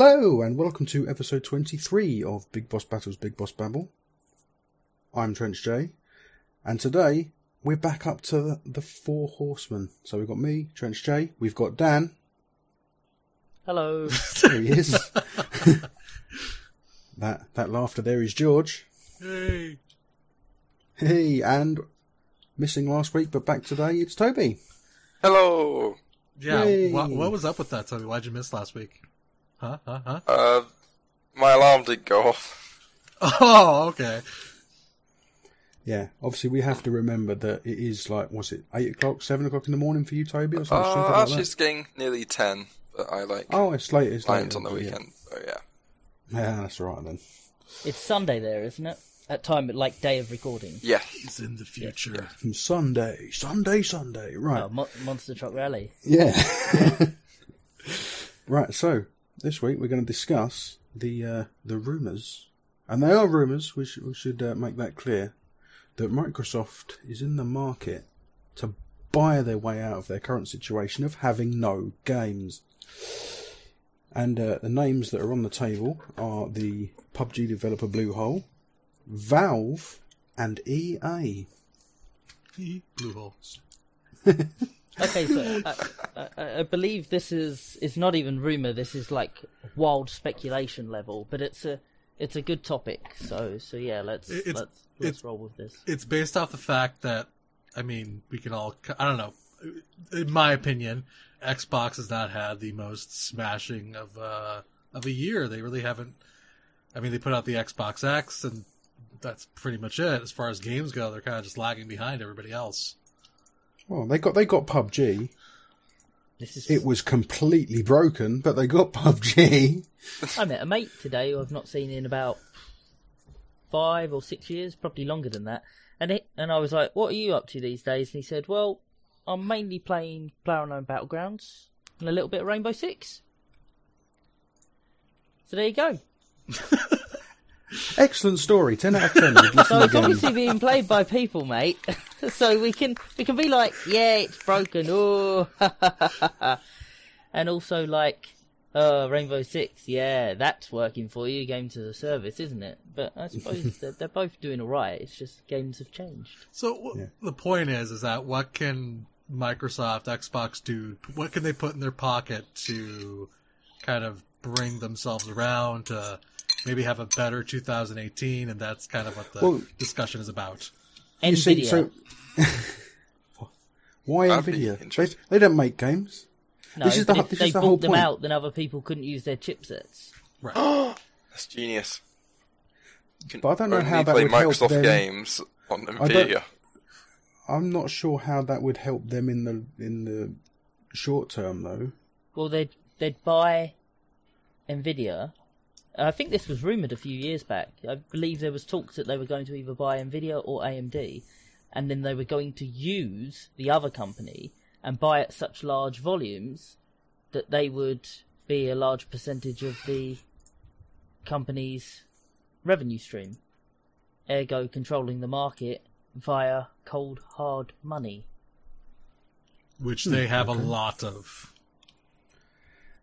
Hello, and welcome to episode 23 of Big Boss Battles Big Boss Babble. I'm Trench J, and today we're back up to the, the four horsemen. So we've got me, Trench J, we've got Dan, Hello. there he is. that, that laughter there is George. Hey. Hey, and missing last week but back today, it's Toby. Hello. Yeah, Yay. what, what was up with that, Toby? Why'd you miss last week? Huh? Huh? Huh? Uh, my alarm didn't go off. Oh, okay. Yeah, obviously we have to remember that it is like, was it 8 o'clock, 7 o'clock in the morning for you, Toby, or something, something Uh, like actually, that? it's getting nearly ten, but I like Oh, it's late, it's late. on the yeah. weekend. Oh yeah. Yeah, that's right then. it's Sunday there, isn't it? At time, like day of recording. Yeah. He's in the future. From Sunday, Sunday, Sunday. Right. Oh, Mo- Monster Truck Rally. Yeah. right. So this week we're going to discuss the uh, the rumours, and they are rumours. We should we should uh, make that clear that Microsoft is in the market to buy their way out of their current situation of having no games. And uh, the names that are on the table are the PUBG developer Bluehole, Valve, and EA. Blue holes. Okay, so I, I, I believe this is is not even rumor. This is like wild speculation level, but it's a it's a good topic. So so yeah, let's it's- let's let's roll with this. It's based off the fact that, I mean, we can all, I don't know, in my opinion, Xbox has not had the most smashing of, uh, of a year. They really haven't, I mean, they put out the Xbox X and that's pretty much it. As far as games go, they're kind of just lagging behind everybody else. Well, they got they got PUBG. This is It was completely broken, but they got PUBG. I met a mate today who I've not seen in about five or six years, probably longer than that. And it, and I was like, "What are you up to these days?" And he said, "Well, I'm mainly playing PlayerUnknown Battlegrounds and a little bit of Rainbow Six. So there you go. Excellent story, ten out of ten. So it's again. obviously being played by people, mate. so we can we can be like, "Yeah, it's broken." Oh, and also like. Uh, Rainbow Six, yeah, that's working for you. Games as a service, isn't it? But I suppose they're, they're both doing alright. It's just games have changed. So w- Yeah. the point is, is that what can Microsoft, Xbox do? What can they put in their pocket to kind of bring themselves around to maybe have a better 2018? And that's kind of what the Well- discussion is about. You see, Nvidia. so why That'd be Nvidia? They, they don't make games. no, this is the- if this they is the bought whole them point. out, then other people couldn't use their chipsets. Right. That's genius. Can But I don't know how that play would help Microsoft them. games on don't- Nvidia. I'm not sure how that would help them in the in the short term, though. Well, they'd they'd buy Nvidia. I think this was rumored a few years back. I believe there was talks that they were going to either buy Nvidia or AMD, and then they were going to use the other company and buy at such large volumes that they would be a large percentage of the company's revenue stream, ergo controlling the market via cold hard money. Which they have a lot of.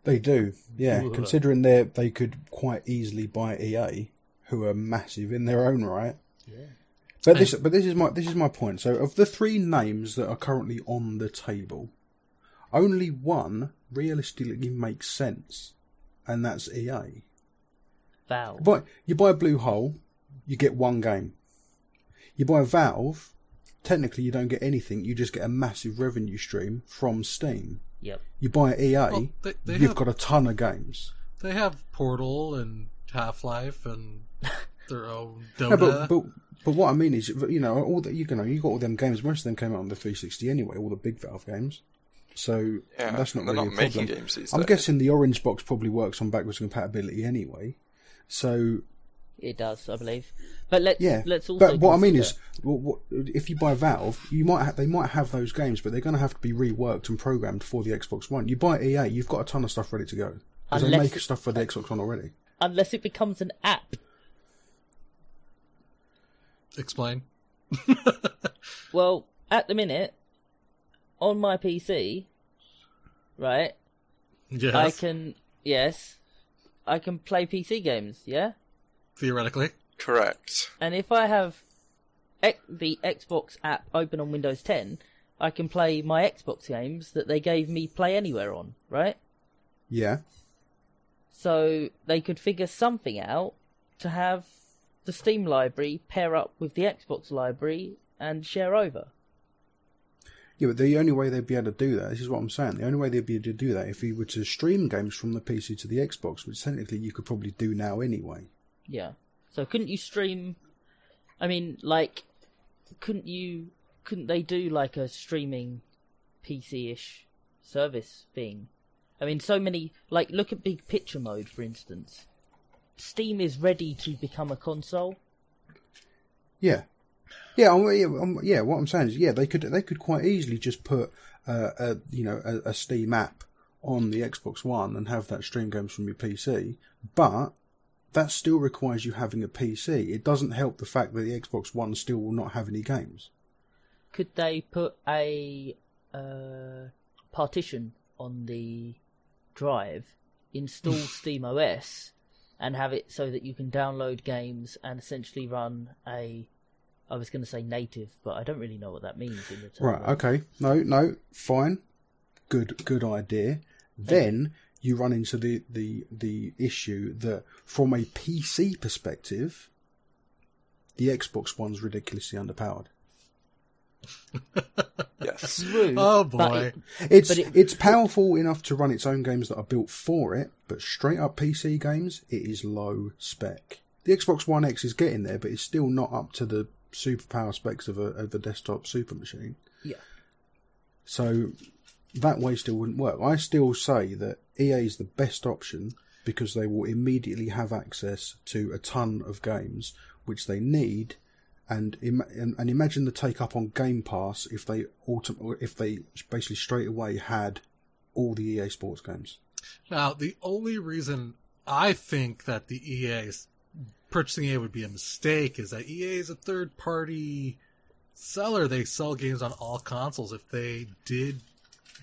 They do, yeah. Ooh. Considering they they could quite easily buy EA, who are massive in their own right. Yeah. But this, but this is my this is my point. So, of the three names that are currently on the table, only one realistically makes sense, and that's EA. Valve. But you buy a Blue Hole, you get one game. You buy a Valve, technically you don't get anything. You just get a massive revenue stream from Steam. Yep. You buy EA, Well, they- they you've have- got a ton of games. They have Portal and Half Life and their own Dota. No, but, but but what I mean is, you know, all that you know, you got all them games. Most of them came out on the 360 anyway. All the big Valve games. So Yeah, that's not really not a making problem. games I'm days. guessing the Orange Box probably works on backwards compatibility anyway. So It does, I believe. But let's yeah, let's also. but what I mean is, consider- well, what, if you buy Valve, you might ha- they might have those games, but they're going to have to be reworked and programmed for the Xbox One. You buy EA, you've got a ton of stuff ready to go because they Unless- make stuff for the uh, Xbox One already. unless it becomes an app. Explain. Well, at the minute, on my PC, right, Yes. I can yes, I can play PC games, yeah. Theoretically, Correct. And if I have X- the Xbox app open on Windows 10, I can play my Xbox games that they gave me Play Anywhere on, right? Yeah. So they could figure something out to have the Steam library pair up with the Xbox library and share over. Yeah, but the only way they'd be able to do that, this is what I'm saying, the only way they'd be able to do that if you were to stream games from the PC to the Xbox, which technically you could probably do now anyway. Yeah. So couldn't you stream? I mean, like, couldn't you? Couldn't they do like a streaming PC-ish service thing? I mean, so many. Like, look at Big Picture Mode, for instance. Steam is ready to become a console. Yeah. Yeah, I'm, yeah, I'm- yeah. What I'm saying is, yeah, they could they could quite easily just put uh, a you know a, a Steam app on the Xbox One and have that stream games from your PC, but that still requires you having a PC. It doesn't help the fact that the Xbox One still will not have any games. Could they put a uh, partition on the drive, install Steam OS, and have it so that you can download games and essentially run a. I was going to say native, but I don't really know what that means in the term. Right. Okay. No. No. Fine. Good. Good idea. Then you run into the the the issue that from a PC perspective, the Xbox One's ridiculously underpowered. Yes. True, Oh, boy. it- It's it- it's powerful enough to run its own games that are built for it, but straight up PC games, it is low spec. The Xbox One X is getting there, but it's still not up to the superpower specs of a of a desktop super machine. yeah. So that way still wouldn't work. I still say that EA is the best option because they will immediately have access to a ton of games which they need. And, Im- and imagine the take up on Game Pass if they autom- if they basically straight away had all the EA Sports games. Now, the only reason I think that the EA purchasing EA would be a mistake is that EA is a third party seller. They sell games on all consoles. If they did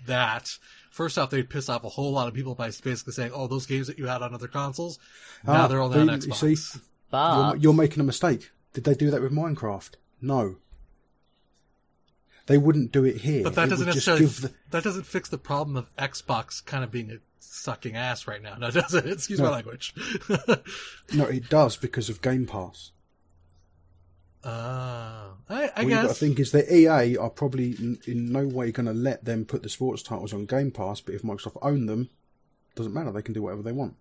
that, first off, they'd piss off a whole lot of people by basically saying, "Oh, those games that you had on other consoles, now Ah, they're only on but you Xbox." see, But you're, you're making a mistake. Did they do that with Minecraft? No. They wouldn't do it here. But that It doesn't just necessarily the- that doesn't fix the problem of Xbox kind of being a sucking ass right now. No, it doesn't. Excuse my language. No, it does because of Game Pass. Ah, I, I What you've got to think is that EA are probably in, in no way going to let them put the sports titles on Game Pass, but if Microsoft own them, doesn't matter. They can do whatever they want,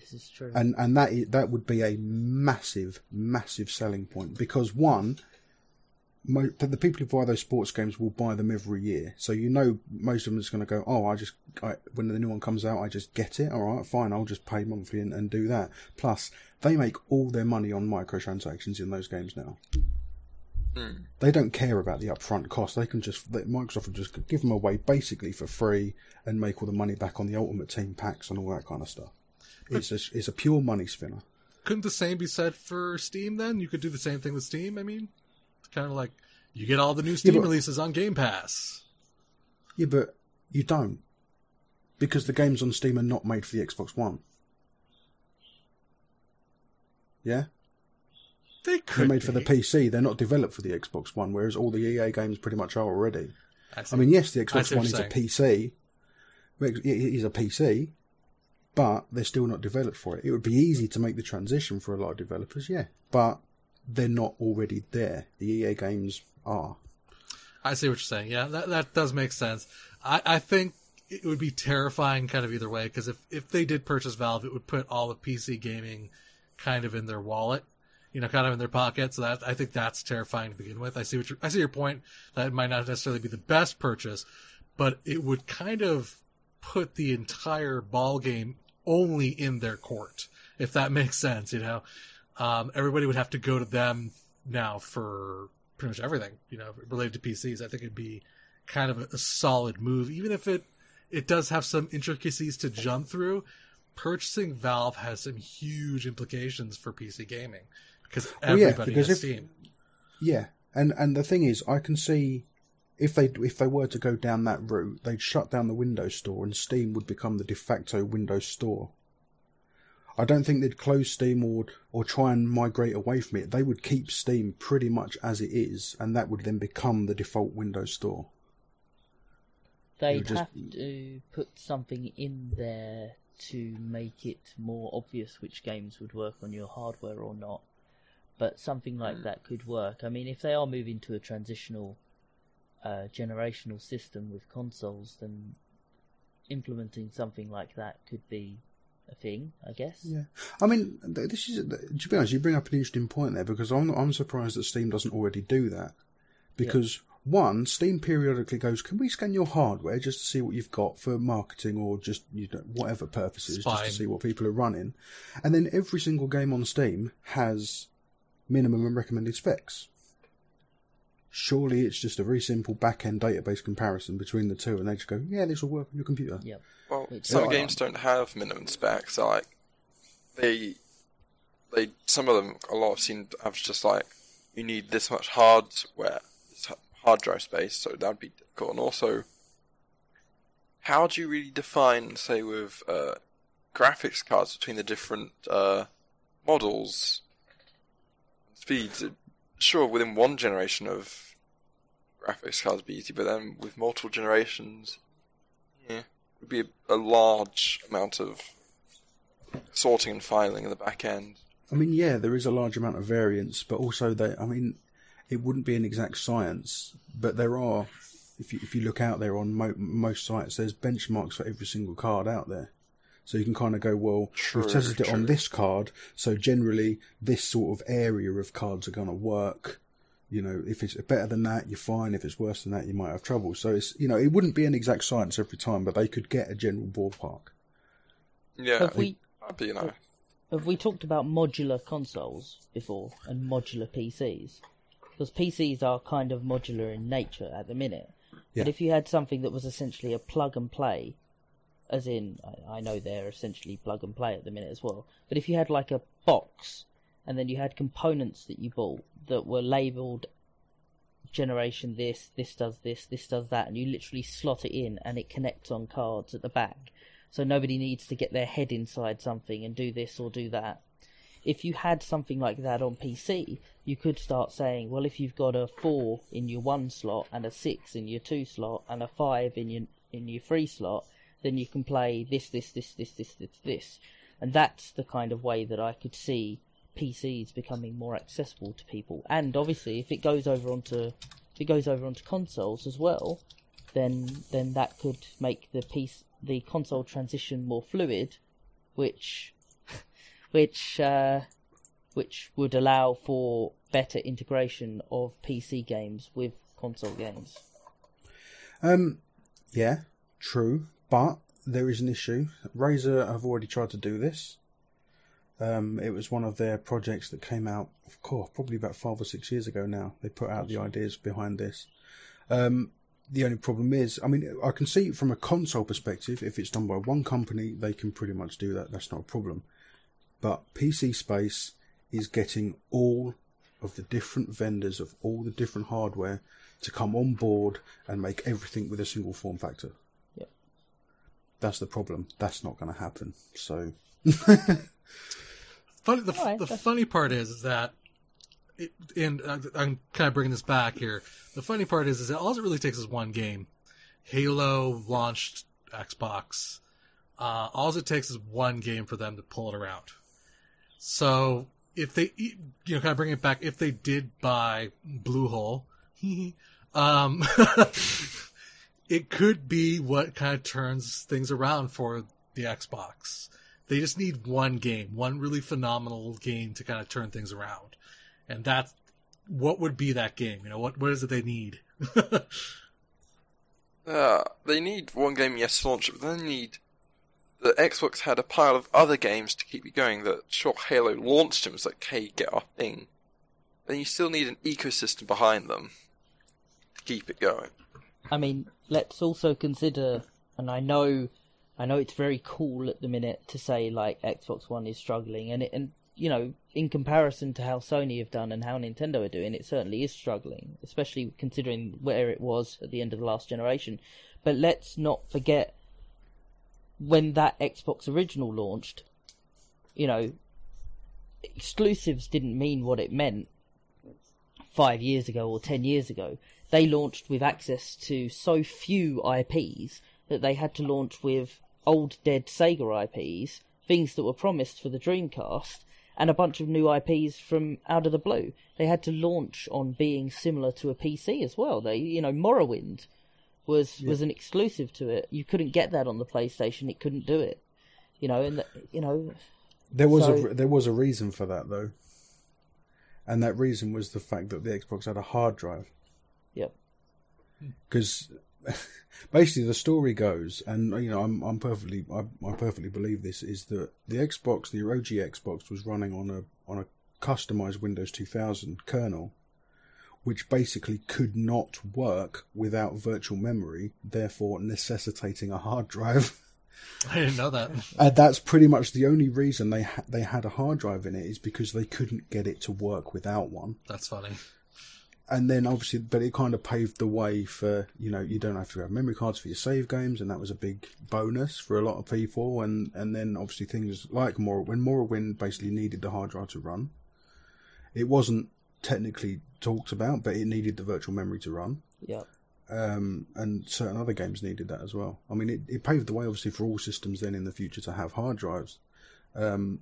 this is true. and and that that would be a massive, massive selling point because one, mo- the the people who buy those sports games will buy them every year, so you know most of them is going to go, oh, I just I, when the new one comes out, I just get it. All right, fine, I'll just pay monthly and, and do that. Plus, they make all their money on microtransactions in those games now. Hmm. They don't care about the upfront cost. They can just they- Microsoft will just give them away basically for free and make all the money back on the Ultimate Team packs and all that kind of stuff. It's a, it's a pure money spinner. Couldn't the same be said for Steam then? You could do the same thing with Steam. I mean, it's kind of like you get all the new Steam but- releases on Game Pass. Yeah, but you don't because the games on Steam are not made for the Xbox One. Yeah, They they're could made for the. PC. They're not developed for the Xbox One, whereas all the EA games pretty much are already. see. I mean, yes, the Xbox One is you're a PC. It is a PC, but they're still not developed for it. It would be easy to make the transition for a lot of developers, yeah, but they're not already there. The EA games are. I see what you're saying. Yeah, that that does make sense. I, I think it would be terrifying, kind of either way, because if if they did purchase Valve, it would put all the PC gaming kind of in their wallet, you know, kind of in their pocket. So that I think that's terrifying to begin with. I see what I see your point. That it might not necessarily be the best purchase, but it would kind of put the entire ball game only in their court, if that makes sense. You know, um, everybody would have to go to them now for pretty much everything, you know, related to PCs. I think it'd be kind of a solid move, even if it it does have some intricacies to jump through. Purchasing Valve has some huge implications for PC gaming because Well, yeah, because has if- Steam. Yeah, and and the thing is, I can see if they if they were to go down that route, they'd shut down the Windows Store, and Steam would become the de facto Windows Store. I don't think they'd close Steam or or try and migrate away from it. They would keep Steam pretty much as it is, and that would then become the default Windows Store. They'd just- have to put something in there to make it more obvious which games would work on your hardware or not. But something like that could work. I mean, if they are moving to a transitional uh, generational system with consoles, then implementing something like that could be a thing, I guess. Yeah, I mean, this is to be honest. You bring up an interesting point there because I'm I'm surprised that Steam doesn't already do that. Because one, Steam periodically goes, "Can we scan your hardware just to see what you've got for marketing or just you know whatever purposes, just to see what people are running?" And then every single game on Steam has minimum and recommended specs. Surely it's just a very simple back-end database comparison between the two, and they just go, "Yeah, this will work on your computer." Yep. Well, Which- some Yeah. games don't have minimum specs. Like they, they some of them a lot of seem to have just like you need this much hardware, this h- hard drive space, so that'd be difficult. And also, how do you really define, say, with uh, graphics cards between the different uh, models, speeds? Sure, within one generation of graphics cards, be easy, but then with multiple generations, yeah, would be a, a large amount of sorting and filing in the back end. I mean, yeah, there is a large amount of variance, but also they. I mean, it wouldn't be an exact science, but there are. If you if you look out there on mo- most sites, there's benchmarks for every single card out there, so you can kind of go, well, True, we've tested it on this card, so generally this sort of area of cards are going to work. You know, if it's better than that, you're fine. If it's worse than that, you might have trouble. So it's you know, it wouldn't be an exact science every time, but they could get a general ballpark. Yeah, Have we that'd be have we talked about modular consoles before and modular PCs? Because PCs are kind of modular in nature at the minute. Yeah. But if you had something that was essentially a plug and play, as in, I, I know they're essentially plug and play at the minute as well. But if you had like a box, and then you had components that you bought that were labeled generation this, this does this, this does that, and you literally slot it in and it connects on cards at the back. So nobody needs to get their head inside something and do this or do that. If you had something like that on PC, you could start saying, well, if you've got a four in your one slot and a six in your two slot and a five in your in your three slot, then you can play this, this, this, this, this, this, this, and that's the kind of way that I could see PCs becoming more accessible to people. And obviously, if it goes over onto if it goes over onto consoles as well, then then that could make the piece the console transition more fluid, which which uh, which would allow for better integration of PC games with console games. Um, yeah, true, but there is an issue. Razer have already tried to do this. Um, it was one of their projects that came out, of course, probably about five or six years ago now. They put out the ideas behind this. Um, the only problem is, I mean, I can see from a console perspective, if it's done by one company, they can pretty much do that. That's not a problem. But PC Space is getting all of the different vendors of all the different hardware to come on board and make everything with a single form factor. Yep. That's the problem. That's not going to happen. So, Funny, the, Alright, the funny part is, is that, it, and uh, I'm kind of bringing this back here. The funny part is, is that all it really takes is one game. Halo launched Xbox. Uh, all it takes is one game for them to pull it around. So if they, you know, kind of bring it back, if they did buy Bluehole, um, it could be what kind of turns things around for the Xbox. They just need one game, one really phenomenal game to kind of turn things around. And that's what would be that game? You know, what what is it they need? Uh, they need one game, yes, to launch but they need. The Xbox had a pile of other games to keep you going. That sure, Halo launched them. It's like, hey, get our thing. Then you still need an ecosystem behind them to keep it going. I mean, let's also consider, and I know, I know it's very cool at the minute to say like Xbox One is struggling, and it, and you know, in comparison to how Sony have done and how Nintendo are doing, it certainly is struggling, especially considering where it was at the end of the last generation. But let's not forget when that Xbox original launched, you know, exclusives didn't mean what it meant five years ago or ten years ago. They launched with access to so few IPs that they had to launch with old dead Sega IPs, things that were promised for the Dreamcast, and a bunch of new IPs from out of the blue. They had to launch on being similar to a PC as well. They, you know, Morrowind was was an exclusive to it. You couldn't get that on the PlayStation. It couldn't do it. You know, and the, you know, There was So- a there was a reason for that though, and that reason was the fact that the Xbox had a hard drive. yep, hmm. because basically the story goes, and you know, I'm I'm perfectly I, I perfectly believe this is that the Xbox, the OG Xbox, was running on a on a customized Windows 2000 kernel, which basically could not work without virtual memory, therefore necessitating a hard drive. I didn't know that. And that's pretty much the only reason they ha- they had a hard drive in it is because they couldn't get it to work without one That's funny. and then obviously, but it kind of paved the way for you know you don't have to have memory cards for your save games, and that was a big bonus for a lot of people. And and then obviously things like more when Morrowind basically needed the hard drive to run, it wasn't technically talked about, but it needed the virtual memory to run. yep. Um, and certain other games needed that as well. I mean, it, it paved the way obviously for all systems then in the future to have hard drives. Um,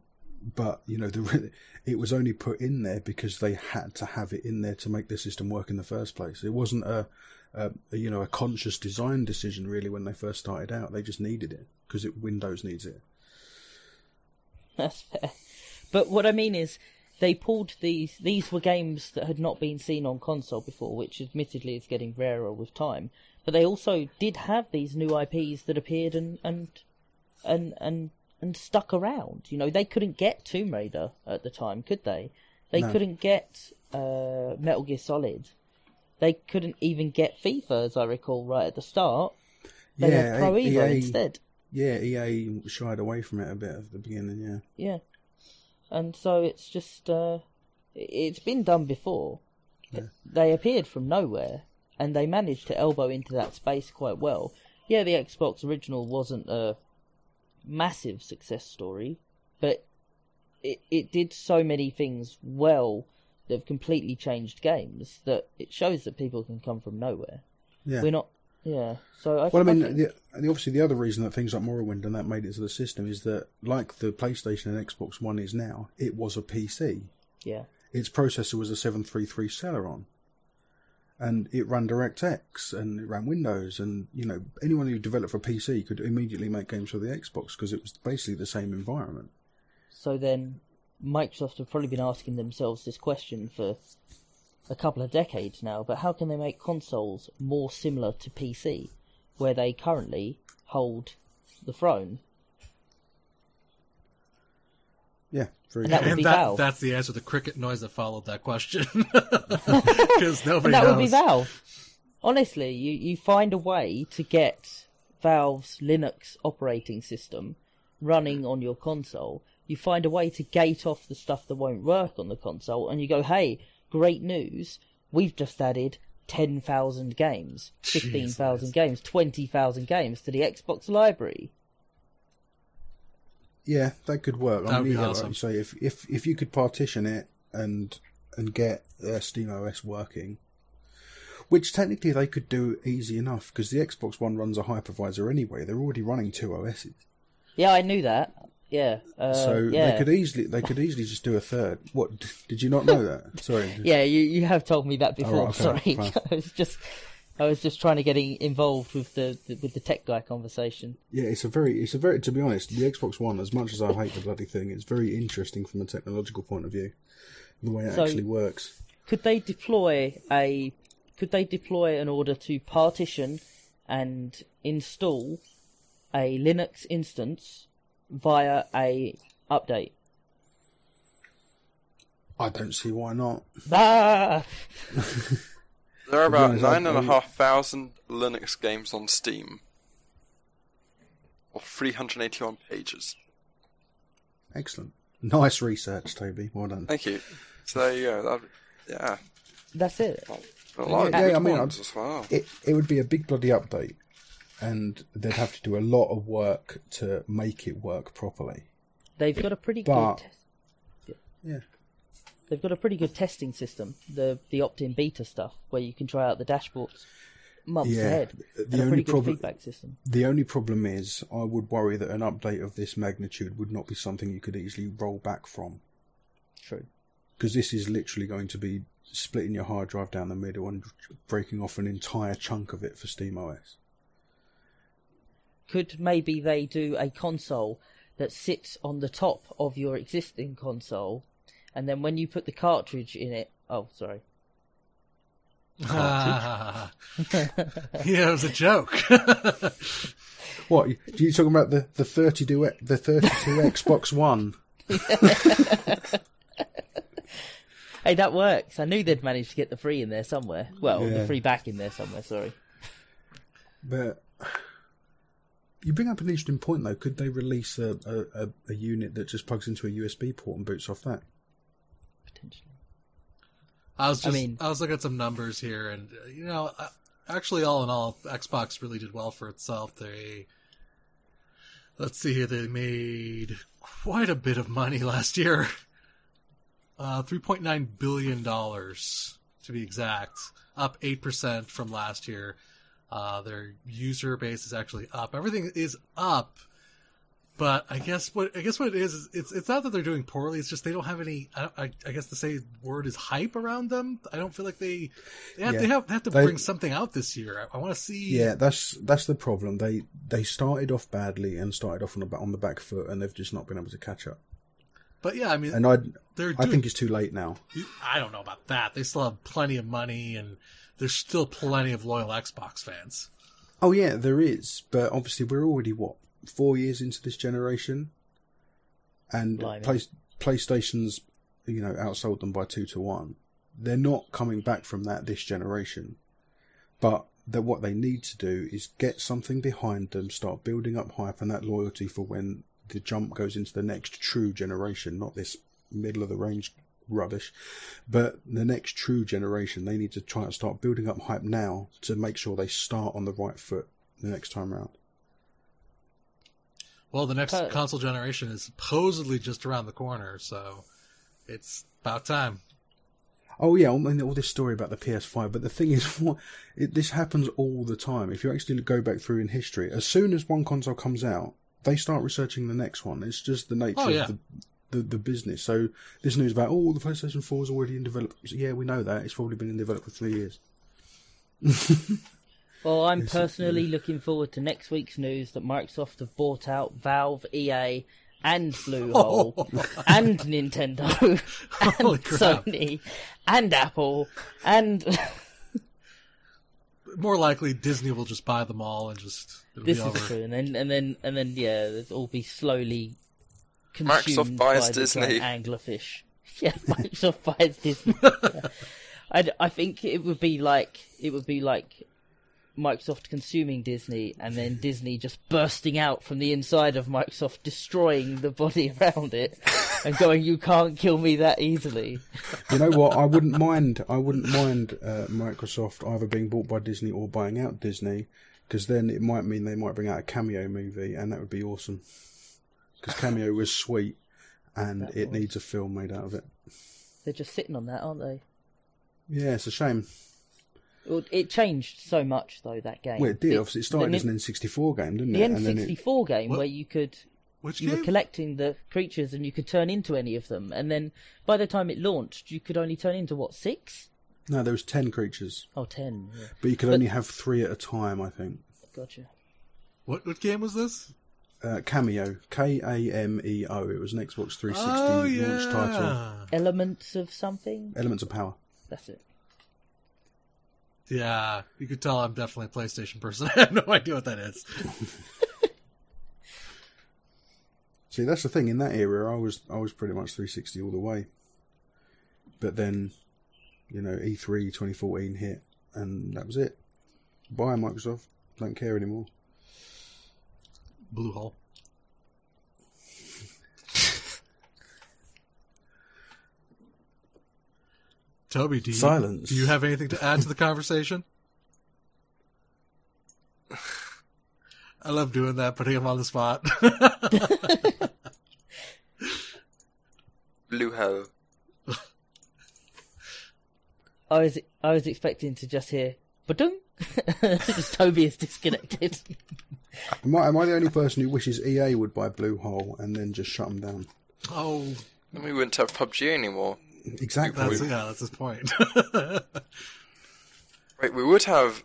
but you know, the, it was only put in there because they had to have it in there to make the system work in the first place. It wasn't a, a, a you know a conscious design decision really when they first started out. They just needed it because it, Windows needs it. That's fair. But what I mean is, they pulled these. These were games that had not been seen on console before, which admittedly is getting rarer with time. But they also did have these new IPs that appeared and and and and and stuck around. You know, they couldn't get Tomb Raider at the time, could they? They No. couldn't get uh, Metal Gear Solid. They couldn't even get FIFA, as I recall, right at the start. They had Pro Evo EA instead. Yeah, EA shied away from it a bit at the beginning. Yeah. Yeah. And so it's just uh it's been done before. They appeared from nowhere and they managed to elbow into that space quite well. Yeah, the Xbox original wasn't a massive success story, but it it did so many things well that have completely changed games that it shows that people can come from nowhere. Yeah. We're not yeah. So I Well, I mean, think- the, obviously, the other reason that things like Morrowind and that made it to the system is that, like the PlayStation and Xbox One is now, it was a PC. yeah. Its processor was a 733 Celeron. And it ran DirectX and it ran Windows. And, you know, anyone who developed for PC could immediately make games for the Xbox because it was basically the same environment. So then, Microsoft have probably been asking themselves this question for a couple of decades now. But how can they make consoles more similar to PC, where they currently hold the throne? Yeah, very And that would be that, Valve. that's the answer. The cricket noise that followed that question, because nobody And that knows. would be Valve. Honestly, you, you find a way to get Valve's Linux operating system running on your console. You find a way to gate off the stuff that won't work on the console, and you go, hey, great news. We've just added 10,000 games, 15,000 Jesus. games, 20,000 games to the Xbox library. Yeah, that could work. That I would mean, be yeah, awesome. like you say, if, if, if you could partition it and and get uh, SteamOS working, which technically they could do easy enough because the Xbox One runs a hypervisor anyway. They're already running two OSs. Yeah, I knew that. Yeah. Uh, So yeah. they could easily they could easily just do a third. What did you not know that? Sorry. Yeah, you, you have told me that before. right, okay, Sorry. I was just I was just trying to get involved with the, the with the tech guy conversation. Yeah, it's a very it's a very to be honest, the Xbox One, as much as I hate the bloody thing, it's very interesting from a technological point of view. The way it So- actually works. Could they deploy a could they deploy an order to partition and install a Linux instance via a update? I don't see why not. Ah! There are about nine and a half thousand Linux games on Steam. Or 381 pages. Excellent. Nice research, Toby. Well done. Thank you. So there you go. That, yeah, That's it. a lot of Yeah, I mean, as well. It it would be a big bloody update, and they'd have to do a lot of work to make it work properly. They've got a pretty But- good. Yeah. They've got a pretty good testing system. The the opt-in beta stuff where you can try out the dashboards months Yeah, ahead. the and a only problem- feedback system. The only problem is, I would worry that an update of this magnitude would not be something you could easily roll back from, True. because this is literally going to be splitting your hard drive down the middle and breaking off an entire chunk of it for SteamOS. Could maybe they do a console that sits on the top of your existing console, and then when you put the cartridge in it, oh sorry, yeah, it was a joke. What? Are you talking about the the thirty two the thirty two Xbox One? hey that works. I knew they'd manage to get the free in there somewhere. Well, Yeah. the free back in there somewhere. Sorry. But you bring up an interesting point, though. Could they release a, a, a, a unit that just plugs into a USB port and boots off that? Potentially. I was just, I, mean- was looking at some numbers here, and uh, you know, uh, actually, all in all, Xbox really did well for itself. They, let's see here, they made quite a bit of money last year. Uh, three point nine billion dollars to be exact, up eight percent from last year. Uh, their user base is actually up. Everything is up, but I guess what I guess what it is is it's it's not that they're doing poorly. It's just they don't have any. I, I, I guess the say word is hype around them. I don't feel like they they have, Yeah. they have, they have to They- bring something out this year. I, I want to see. Yeah, that's that's the problem. They they started off badly and started off on the on the back foot, and they've just not been able to catch up. But yeah, I mean, And I they're I think it's too late now. I don't know about that. They still have plenty of money, and there's still plenty of loyal Xbox fans. Oh yeah, there is, but obviously we're already what four years into this generation, and play, PlayStation's you know outsold them by two to one. They're not coming back from that this generation, but that what they need to do is get something behind them, start building up hype and that loyalty for when the jump goes into the next true generation, not this middle of the range rubbish, but the next true generation. They need to try and start building up hype now to make sure they start on the right foot the next time around. Well, the next console generation is supposedly just around the corner, so it's about time. Oh yeah, I mean all this story about the PS5, but the thing is, what it, this happens all the time. If you actually go back through in history, as soon as one console comes out, they start researching the next one. It's just the nature Oh, yeah. of the, the the business. So this news about oh the PlayStation 4 is already in development. Yeah, we know that it's probably been in development for three years. Well, I'm Yes, personally looking forward to next week's news that Microsoft have bought out Valve, EA, and Bluehole, and Nintendo, and. Sony, and Apple, and More likely, Disney will just buy them all and just it'll this be is over. true. And then, and then, and then, yeah, it'll all be slowly Microsoft consumed buys by the Disney. giant anglerfish. Yeah, Microsoft buys Disney. Yeah. I, I think it would be like it would be like Microsoft consuming Disney and then Disney just bursting out from the inside of Microsoft, destroying the body around it, and going, "You can't kill me that easily." You know what? I wouldn't mind. I wouldn't mind uh, Microsoft either being bought by Disney or buying out Disney, because then it might mean they might bring out a Kameo movie, and that would be awesome. Because Kameo was sweet, and That it was. needs a film made out of it. They're just sitting on that, aren't they? Yeah, it's a shame. Well, It changed so much though that game. Well, it did. The- Obviously, it started the, as an N64 game, didn't the it? And then it, N64 game What? where you could Which you were collecting the creatures and you could turn into any of them. And then by the time it launched, you could only turn into what six? no, there was ten creatures, Oh, ten. Yeah. but you could But- only have three at a time. I think. Gotcha. What what game was this? Uh, Kameo, K A M E O. It was an Xbox 360 Oh yeah. launch title. Elements of something. Elements of Power. That's it. Yeah, you could tell I'm definitely a PlayStation person. I have no idea what that is. See, that's the thing. In that era, I was I was pretty much 360 all the way. But then, you know, E E3 2014 hit, and that was it. Bye, Microsoft. Don't care anymore. Blue Hole. Toby, do you, Silence. do you have anything to add to the conversation? I love doing that, putting him on the spot. Blue hell. I was I was expecting to just hear ba-dung. Just Toby is disconnected. Am I, am I the only person who wishes EA would buy Blue Hole and then just shut them down? oh, Then we wouldn't have PUBG anymore. Exactly. that's yeah, that's his point. Wait, we would have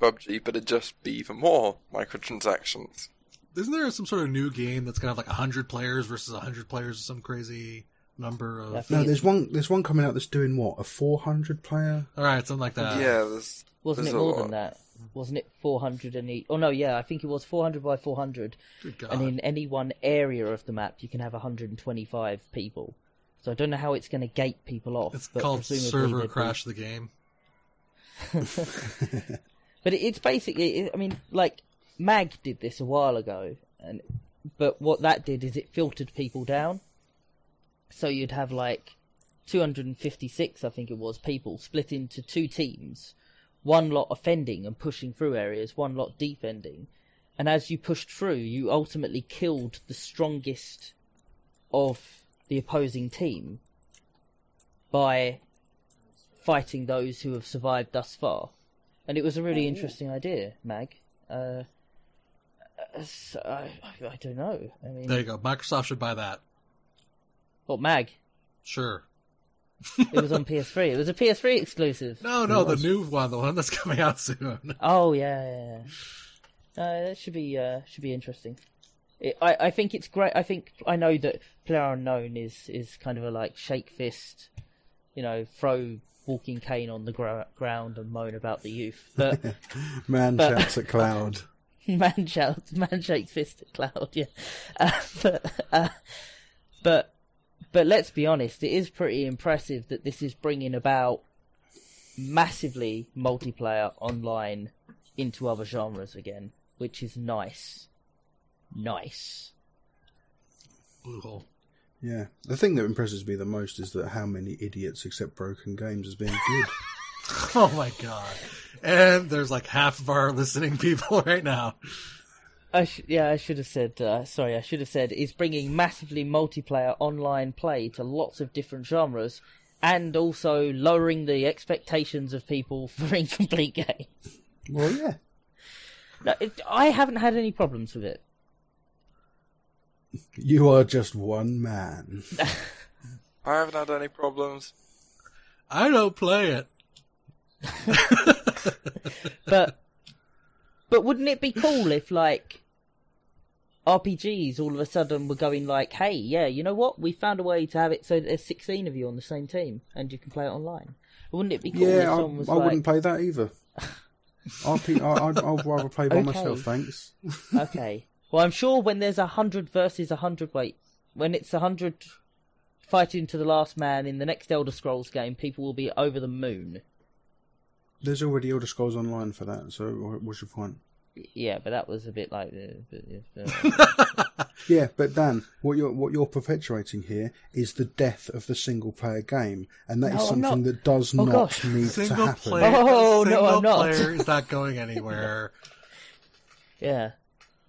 PUBG, but it'd just be even more microtransactions. Isn't there some sort of new game that's gonna have like hundred players versus hundred players, or some crazy number of? No, there's one. There's one coming out that's doing what a 400 player. All right, something like that. yeah, there's. Wasn't there's it more lot. than that? Wasn't it 400 and e- Oh no, yeah, I think it was 400 by 400. Good God. And in any one area of the map, you can have 125 people. So I don't know how it's going to gate people off. it's but called server be- crash the game. But it's basically, I mean, like Mag did this a while ago, and but what that did is it filtered people down. So you'd have like 256, I think it was, people split into two teams, one lot offending and pushing through areas, one lot defending, and as you pushed through, you ultimately killed the strongest of the opposing team by fighting those who have survived thus far and it was a really interesting idea, Mag. Uh, uh, so I, I don't know. I mean, There you go. Microsoft should buy that. what Mag? Sure. It was on PS3. It was a PS3 exclusive. No, no, the new one, the one that's coming out soon. Oh yeah, yeah. yeah. Uh, that should be uh, should be interesting. It, I I think it's great. I think I know that Player Unknown is is kind of a like shake fist, you know, throw walking cane on the gra- ground and moan about the youth, but. Man But- shouts at cloud. man shouts, man shakes fist at cloud. Yeah, uh, but uh, but but let's be honest, it is pretty impressive that this is bringing about massively multiplayer online into other genres again, which is nice. Nice. Blue hole. Yeah. The thing that impresses me the most is that how many idiots accept broken games as being good. Oh my god. And there's like half of our listening people right now. I sh- yeah, I should have said. Uh, sorry, I should have said is bringing massively multiplayer online play to lots of different genres, and also lowering the expectations of people for incomplete games. well, yeah. No, it, I haven't had any problems with it. You are just one man. I haven't had any problems. I don't play it. But but wouldn't it be cool if like RPGs all of a sudden were going like, hey, yeah, you know what? We found a way to have it so that there's 16 of you on the same team and you can play it online. Wouldn't it be cool if Yeah, I, was I like, wouldn't play that either. RP, I, I'd, I'd rather play by Okay. myself, thanks. okay. Well, I'm sure when there's a hundred versus a hundred, wait, when it's a hundred fighting to the last man in the next Elder Scrolls game, people will be over the moon. There's already Elder Scrolls Online for that, so what's your point? Yeah, but that was a bit like uh, Yeah, but Dan, what you're what you're perpetuating here is the death of the single player game, and that is No, I'm something not. that does Oh, not gosh. need to happen. player. Oh, no, single I'm not. player is not going anywhere. yeah,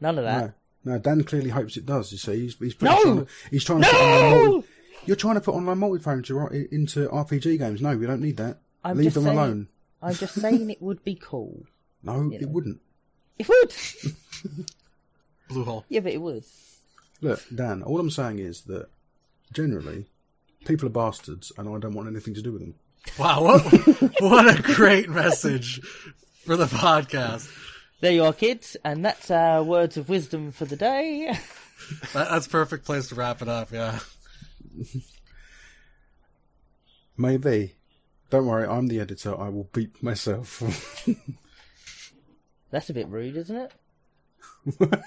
none of that. No, no, Dan clearly hopes it does. You see, he's he's, putting- No! trying to, he's trying to put online No! multi, You're trying to put online multiplayer into, uh, into RPG games. No, we don't need that. I'm Leave them saying- alone. I'm just saying it would be cool. No, You it know. wouldn't. It would. Blue hole. yeah, but it would. Look, Dan, all I'm saying is that generally, people are bastards, and I don't want anything to do with them. Wow, what, what a great message for the podcast. There you are, kids, and that's our words of wisdom for the day. That, that's a perfect place to wrap it up, yeah. Maybe. Don't worry, I'm the editor. I will beep myself. That's a bit rude, isn't it?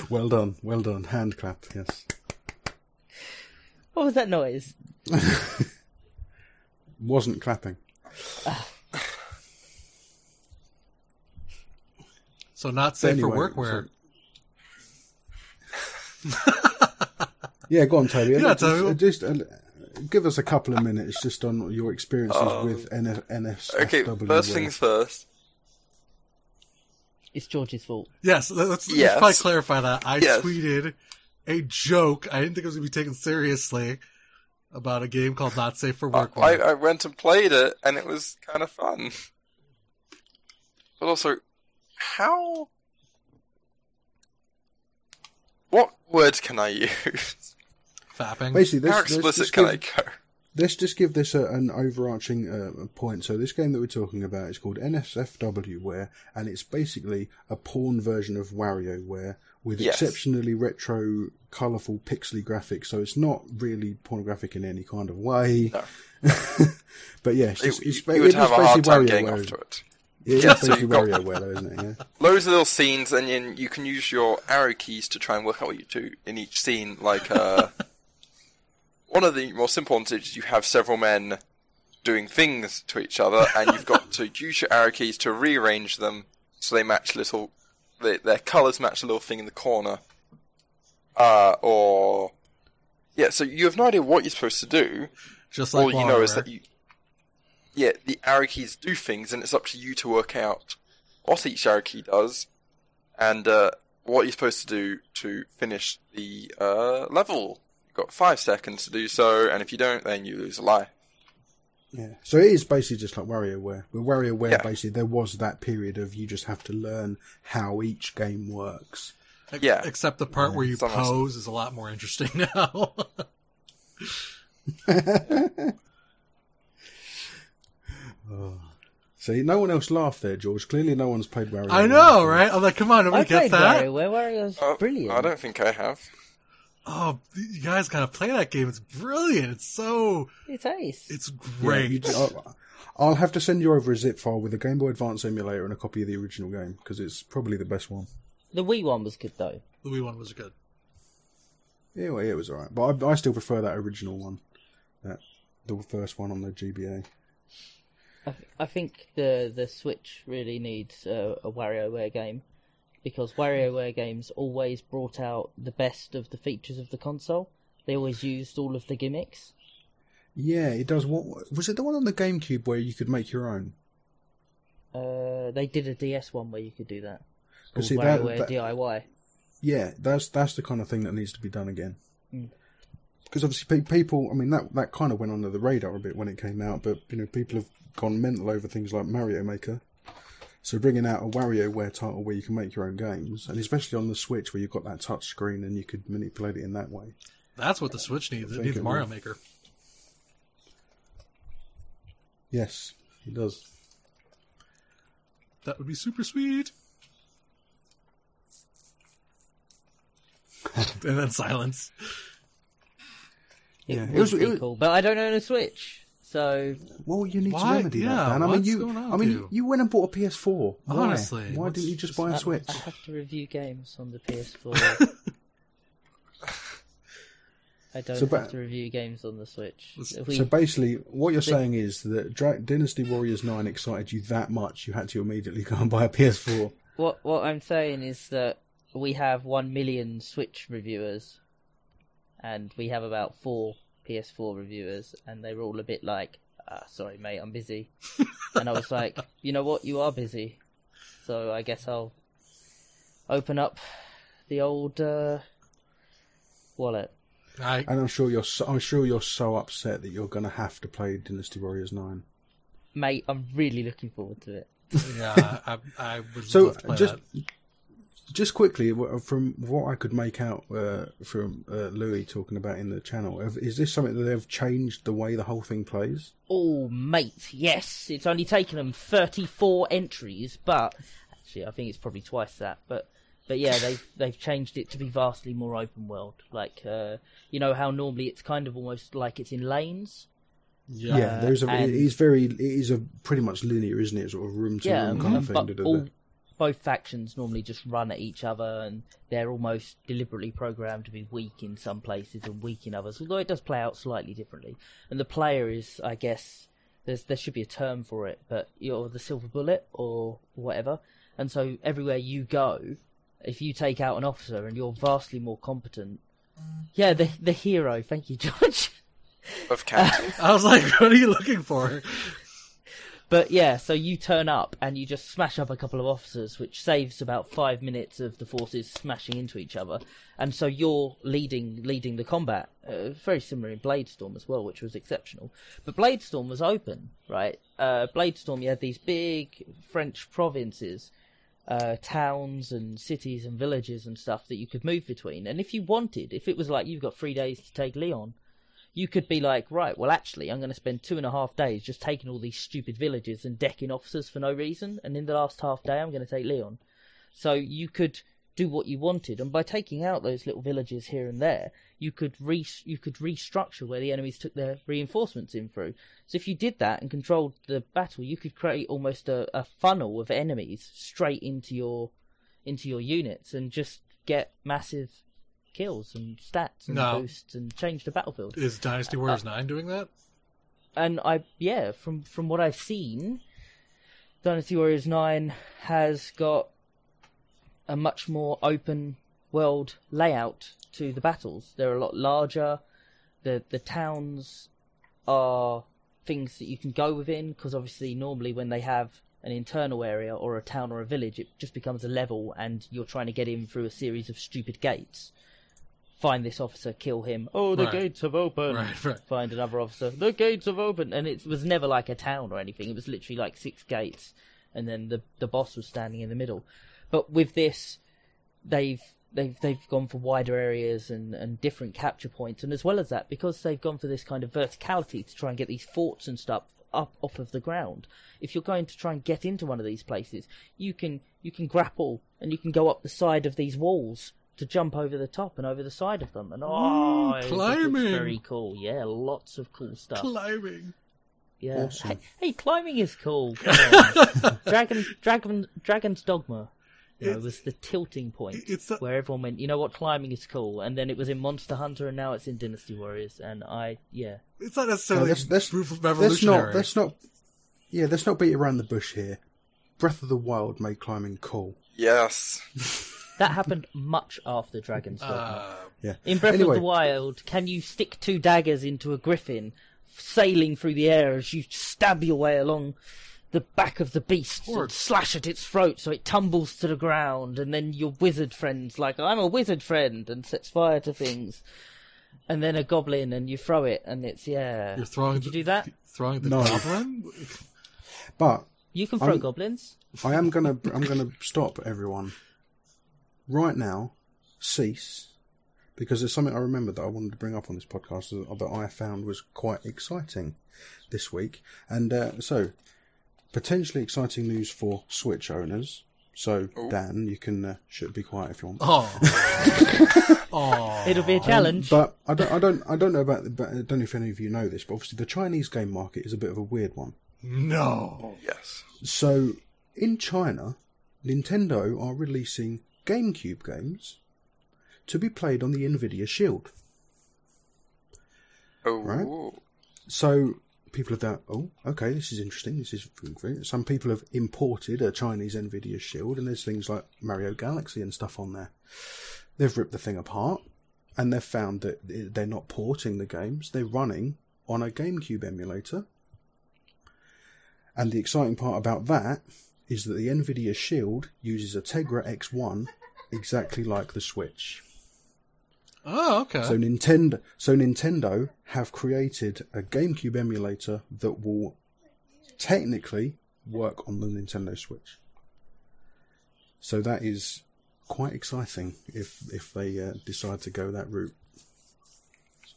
well done, well done. Hand clap, yes. What was that noise? Wasn't clapping. Ah. So not safe Anyway, for workwear. Yeah, go on, Toby. Yeah, just, Toby. just, uh, give us a couple of minutes just on your experiences Oh. with NF, NSFW. Okay, first things first. It's George's fault. Yes, let- let's, let's Yes. probably clarify that. I Yes. tweeted a joke. I didn't think it was going to be taken seriously about a game called Not Safe for Work. I, I went and played it, and it was kind of fun. But also, how? What words can I use? Fapping. Basically, how let's, let's, explicit just can give, I go? let's just give this a, an overarching uh, point. So this game that we're talking about is called NSFW Ware, and it's basically a porn version of WarioWare with Yes. exceptionally retro, colourful, pixely graphics. So it's not really pornographic in any kind of way. No. but yeah, it's, You, just, it's, you it would is have a hard time getting WarioWare. off to it. It Yeah, so you've got- isn't it? Yeah. Loads of little scenes, and then you can use your arrow keys to try and work out what you do in each scene. Like, uh, one of the more simple ones is you have several men doing things to each other, and you've got to use your arrow keys to rearrange them so they match little, they, their colours match a little thing in the corner. Uh, or yeah, so you have no idea what you're supposed to do. Just like All you know is that you, yeah, the arrow keys do things, and it's up to you to work out what each arrow key does, and uh, what you're supposed to do to finish the uh, level. You've got five seconds to do so, and if you don't, then you lose a life. Yeah. So it is basically just like WarioWare. With WarioWare, Yeah. basically, there was that period of you just have to learn how each game works. Yeah. Except the part where you It's almost- pose is a lot more interesting now. See, no one else laughed there, George. Clearly, no one's played Wario. I know, right? I'm like, come on, I nobody played gets that. WarioWare. WarioWare's Oh, brilliant. I don't think I have. Oh, you guys gotta play that game. It's brilliant. It's so, It's ace. it's Yeah, great. you I'll, I'll have to send you over a zip file with a Game Boy Advance emulator and a copy of the original game because it's probably the best one. The Wii one was good though. the Wii one was good. Yeah, well, yeah, it was alright, but I, I still prefer that original one, that the first one on the GBA. I, I think the the Switch really needs a, a WarioWare game because WarioWare games always brought out the best of the features of the console. They always used all of the gimmicks. Yeah, it does. What was it? The one on the GameCube where you could make your own? Uh, they did a DS one where you could do that. See, that- WarioWare that- DIY. Yeah, that's that's the kind of thing that needs to be done again. Mm. Because obviously, pe- people. I mean, that that kind of went under the radar a bit when it came out, but you know, people have gone mental over things like Mario Maker. So bringing out a WarioWare title where you can make your own games, and especially on the Switch where you've got that touch screen and you could manipulate it in that way. That's what the Switch needs. It needs it Mario will. Maker. Yes, it does. That would be super sweet. and then silence. It Yeah, it was- be it was- cool, but I don't own a Switch, so Well, you need Why? to remedy Yeah, that. Dan. I mean, you. I mean, you? you went and bought a PS4. Why? Honestly, why didn't you just just- buy a I, Switch? I have to review games on the PS4. I don't So, have to review games on the Switch. We- So basically, what you're the- saying is that Dra- Dynasty Warriors Nine excited you that much, you had to immediately go and buy a PS4. What what I'm saying is that we have one million Switch reviewers, and we have about four PS4 reviewers, and they were all a bit like, ah, "Sorry, mate, I'm busy," and I was like, "You know what? You are busy, so I guess I'll open up the old uh, wallet." I And I'm sure you're, so, I'm sure you're so upset that you're going to have to play Dynasty Warriors Nine. Mate, I'm really looking forward to it. yeah, I, I would So love to play just, that. Just quickly, from what I could make out uh, from uh, Louis talking about in the channel, is this something that they've changed the way the whole thing plays? Oh, mate, yes. It's only taken them 34 entries, but actually, I think it's probably twice that. But but yeah, they've they've changed it to be vastly more open world. Like uh, you know how normally it's kind of almost like it's in lanes. Yeah, Yeah, there's a. and- it is very. It is a pretty much linear, isn't it? Sort of room to Yeah, room kind of thing. but all both factions normally just run at each other, and they're almost deliberately programmed to be weak in some places and weak in others. Although it does play out slightly differently, and the player is, I guess, there's there should be a term for it, but you're the silver bullet or whatever. And so everywhere you go, if you take out an officer and you're vastly more competent, yeah, the the hero. Thank you, George. of counting. I was like, what are you looking for? But yeah, so you turn up and you just smash up a couple of officers, which saves about five minutes of the forces smashing into each other. And so you're leading leading the combat. Uh, very similar in Bladestorm as well, which was exceptional. But Bladestorm was open, right? Uh, Bladestorm, you had these big French provinces, uh, towns and cities and villages and stuff that you could move between. And if you wanted, if it was like you've got three days to take Leon, you could be like, right, well, actually, I'm going to spend two and a half days just taking all these stupid villages and decking officers for no reason, and in the last half day, I'm going to take Leon. So you could do what you wanted, and by taking out those little villages here and there, you could re you could restructure where the enemies took their reinforcements in through. So if you did that and controlled the battle, you could create almost a, a funnel of enemies straight into your into your units and just get massive kills and stats and No. boosts and change the battlefield. Is Dynasty Warriors uh, 9 doing that? And I yeah, from from what I've seen, Dynasty Warriors Nine has got a much more open world layout to the battles. They're a lot larger. The the towns are things that you can go within because obviously normally when they have an internal area or a town or a village, it just becomes a level and you're trying to get in through a series of stupid gates. Find this officer, kill him. Oh, the Right. gates have opened. Right, right. Find another officer. The gates have opened, and it was never like a town or anything. It was literally like six gates, and then the the boss was standing in the middle. But with this, they've they've they've gone for wider areas and, and different capture points, and as well as that, because they've gone for this kind of verticality to try and get these forts and stuff up off of the ground. If you're going to try and get into one of these places, you can you can grapple and you can go up the side of these walls to jump over the top and over the side of them. And oh, Ooh, it just climbing. very cool. Yeah, lots of cool stuff. Climbing. Yeah. Awesome. Hey, hey, climbing is cool. Dragon, Dragon, Dragon's Dogma. You know, It's- was the tilting point It's the, where everyone went. You know what? Climbing is cool, and then it was in Monster Hunter, and now it's in Dynasty Warriors. And I, yeah, it's not necessarily No, let's- let's- proof of Let's revolutionary. not. Let's not. Yeah, let's not beat around the bush here. Breath of the Wild made climbing cool. Yes. that happened much after Dragon's Dogma. uh, Yeah. in Breath anyway, of the Wild, can you stick two daggers into a griffin, sailing through the air as you stab your way along the back of the beast and Or- slash at its throat so it tumbles to the ground, and then your wizard friend's like, "I'm a wizard friend," and sets fire to things, and then a goblin, and you throw it, and it's yeah. you're throwing Did you the, do that? Throwing the No. goblin? but You can throw I'm- goblins. I am gonna. I'm gonna stop everyone right now. Cease. Because there's something I remember that I wanted to bring up on this podcast that that I found was quite exciting this week, and uh, so potentially exciting news for Switch owners. So Dan, you can uh, should be quiet if you want. Oh. oh. It'll be a challenge. But I don't, I don't, I don't know about. The, but I don't know if any of you know this, but obviously the Chinese game market is a bit of a weird one. No. Yes. So in China, Nintendo are releasing GameCube games to be played on the Nvidia Shield. Oh. Right. So people have thought, oh, okay, this is interesting. This is some people have imported a Chinese Nvidia Shield, and there's things like Mario Galaxy and stuff on there. They've ripped the thing apart, and they've found that they're not porting the games; they're running on a GameCube emulator. And the exciting part about that is that the Nvidia Shield uses a Tegra X1 exactly like the Switch. Oh, okay. So Nintendo, so Nintendo have created a GameCube emulator that will technically work on the Nintendo Switch. So that is quite exciting if if they uh, decide to go that route.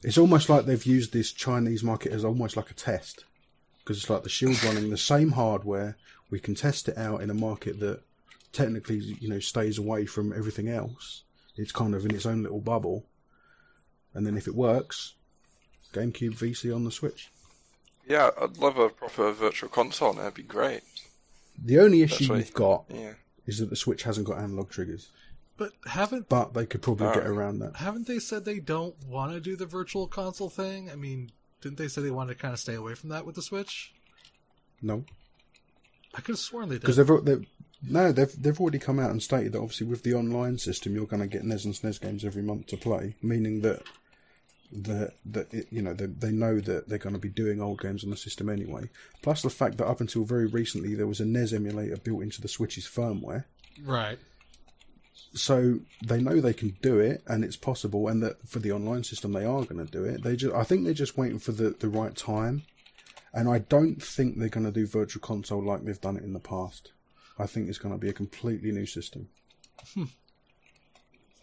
It's almost like they've used this Chinese market as almost like a test because it's like the Shield running the same hardware. We can test it out in a market that technically you know stays away from everything else. It's kind of in its own little bubble and then if it works, GameCube VC on the Switch. Yeah, I'd love a proper virtual console. That'd be great. The only issue That's right. you've got Yeah. is that the Switch hasn't got analog triggers, but haven't but they could probably get Alright. around that. haven't they said they don't want to do the virtual console thing? I mean, didn't they say they wanted to kind of stay away from that with the Switch? No, I could have sworn they did. because they've, they've no, they've they've already come out and stated that obviously with the online system, you're going to get NES and SNES games every month to play, meaning that that that it, you know they, they know that they're going to be doing old games on the system anyway. Plus the fact that up until very recently there was a NES emulator built into the Switch's firmware, Right. so they know they can do it and it's possible, and that for the online system they are going to do it. They just I think they're just waiting for the the right time, and I don't think they're going to do Virtual Console like they've done it in the past. I think it's going to be a completely new system. Hmm.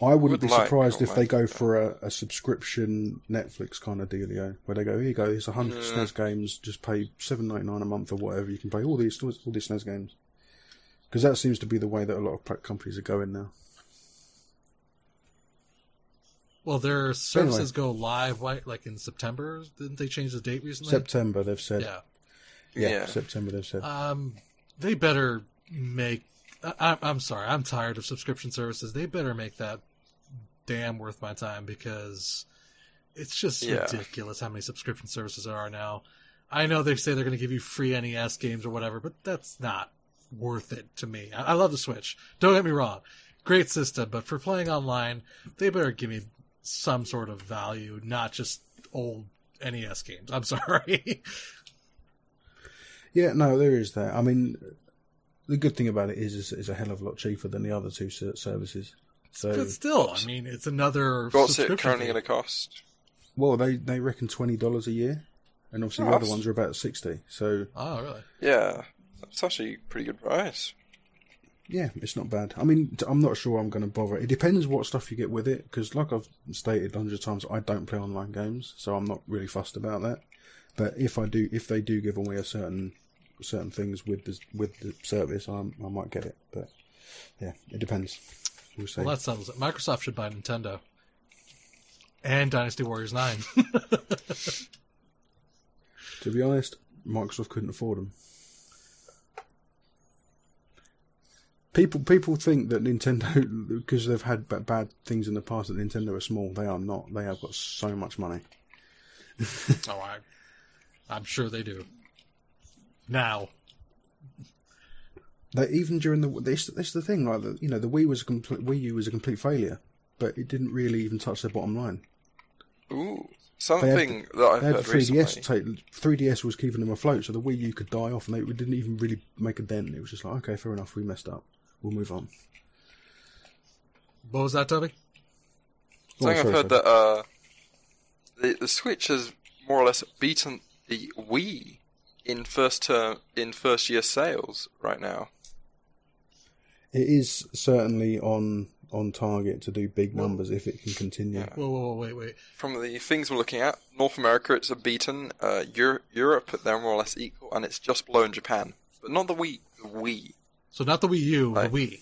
I wouldn't Would be like surprised if they go for a, a subscription Netflix kind of dealio, where they go, here you go, here's 100 SNES games, just pay seven ninety nine a month or whatever, you can play all these all these SNES games. Because that seems to be the way that a lot of companies are going now. Well, their services Anyway. go live like, like in September. Didn't they change the date recently? September, they've said. Yeah. Yeah, Yeah. September, they've said. Um, they better make. I, I'm- I'm sorry. I'm tired of subscription services. They better make that damn worth my time because it's just Yeah. ridiculous how many subscription services there are now. I know they say they're going to give you free NES games or whatever, but that's not worth it to me. I, I love the Switch. Don't get me wrong. Great system, but for playing online, they better give me some sort of value, not just old NES games. I'm sorry. Yeah, no, there is that. I mean, the good thing about it is, is it's a hell of a lot cheaper than the other two services. So, But still, I mean, it's another. What's it currently going to cost? well, they they reckon twenty dollars a year, and obviously Oh, the other ones are about sixty. So, Oh, really? Yeah, that's actually a pretty good price. Yeah, it's not bad. I mean, I'm not sure I'm going to bother. It depends what stuff you get with it, because like I've stated hundreds of times, I don't play online games, so I'm not really fussed about that. But if I do, if they do give away a certain certain things with the with the service, I I might get it. But yeah, it depends. We'll see. Well, that settles it. Microsoft should buy Nintendo and Dynasty Warriors Nine. To be honest, Microsoft couldn't afford them. People people think that Nintendo, because they've had ba- bad things in the past, that Nintendo are small. They are not. They have got so much money. oh, I, I'm sure they do. Now, They even during the this this is the thing, like the, you know, the Wii was a complete Wii U was a complete failure, but it didn't really even touch their bottom line. Ooh, They had, something that I've they had the heard 3DS. recently. Take, 3DS was keeping them afloat, so the Wii U could die off, and they didn't even really make a dent. It was just like, okay, fair enough, we messed up. We'll move on. what was that, Toby? Oh, Something I've heard sorry. that uh, the the Switch has more or less beaten the Wii in first term in first year sales right now. It is certainly on on target to do big numbers if it can continue. Yeah. Whoa, whoa, whoa, wait, wait. From the things we're looking at, North America it's a beaten. Uh, Euro- Europe they're more or less equal, and it's just below in Japan, but not the Wii. The Wii. So not the Wii U, Right. the Wii.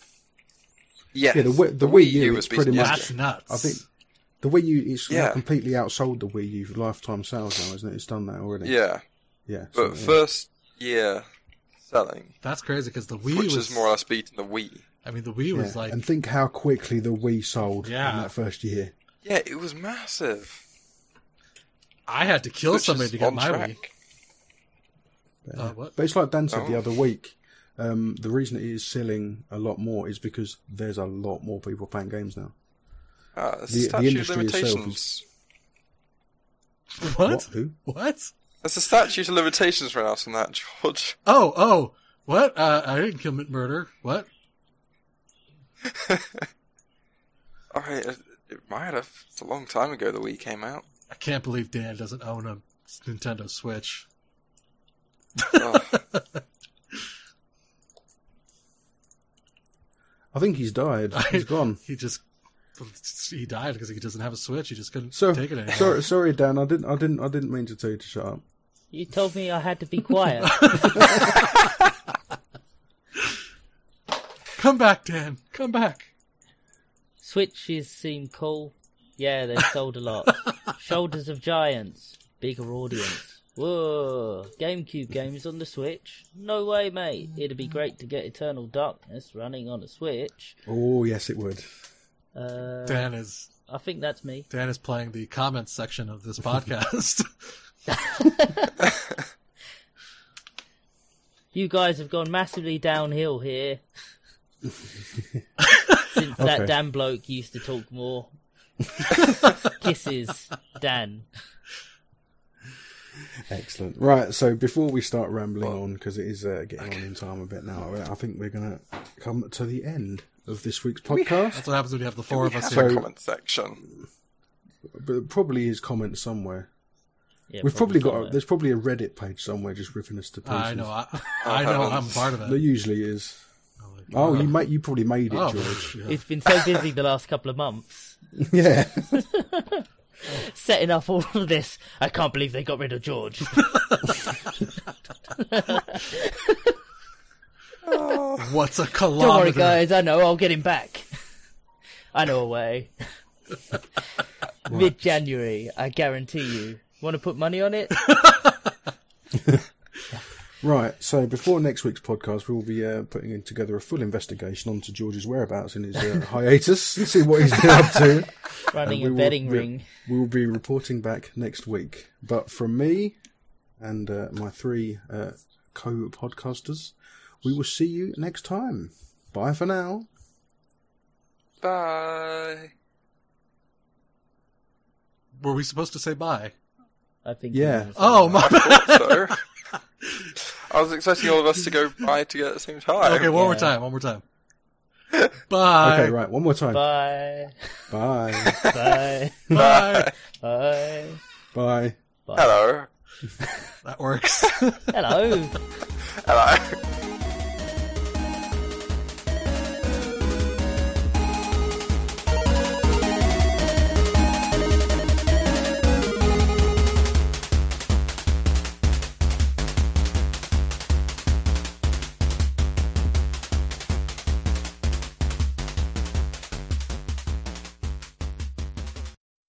Yes, Yeah, the Wii- the Wii U was is pretty much- That's nuts. I think the Wii U is now Yeah. completely outsold the Wii U for lifetime sales now, isn't it? It's done that already. Yeah, yeah. so, but yeah. first year selling, that's crazy because the Wii which was is more or less beaten the Wii. I mean, the Wii was Yeah, like and think how quickly the Wii sold Yeah. in that first year. Yeah, it was massive. I had to kill Which somebody to get my track. Wii. But, Uh, what? but it's like Dan said the Oh. other week. Um, the reason it is selling a lot more is because there's a lot more people playing games now. Uh, The- the the of industry itself is- limitations. What? Who? What? There's a statute of limitations right out on that, George. Oh, oh, what? Uh, I didn't commit murder. What? Alright, it, it might have. It's a long time ago the Wii came out. I can't believe Dan doesn't own a Nintendo Switch. Oh, I think he's died. He's gone. He just he died because he doesn't have a Switch. He just couldn't So take it anymore. sorry, sorry, Dan. I didn't, I didn't, I didn't mean to tell you to shut up. You told me I had to be quiet. Come back, Dan. Come back. Switches seem cool. Yeah, they've sold a lot. Shoulders of Giants, bigger audience. Whoa, GameCube games on the Switch? No way, mate. It'd be great to get Eternal Darkness running on a Switch. Oh yes, it would. Uh, Dan is I think that's me. Dan is playing the comments section of this podcast. You guys have gone massively downhill here. Since that Okay. damn bloke used to talk more. Kisses, Dan. Excellent. Right, so before we start rambling on, because it is uh, getting on in time a bit now, I think we're going to come to the end of this week's podcast. That's what happens when you have the four of us have here. a So- comment section. But probably his comment somewhere. Yeah, We've probably got. A, there's probably a Reddit page somewhere just ripping us to pieces. I know. I, I know. I'm part of it. There usually is. Oh, you made. You probably made it, Oh, George. yeah. It's been so busy the last couple of months yeah. setting up all of this. I can't believe they got rid of George. What's a Don't worry, guys. I know. I'll get him back. I know a way. Mid January, I guarantee you. Want to put money on it? Right. So before next week's podcast, we'll be uh, putting in together a full investigation onto George's whereabouts in his uh, hiatus and see what he's been up to. Running we a will- betting we- ring. We'll be reporting back next week. But from me and uh, my three uh, co-podcasters, we will see you next time. Bye for now. Bye. Were we supposed to say bye? I think. Yeah. Oh my bad. So, I was expecting all of us to go bye together at the same time. Okay, one more time. One more time. Bye. Okay, right. One more time. Bye. Bye. Bye. Bye. Bye. Bye. Hello. That works. Hello. Hello.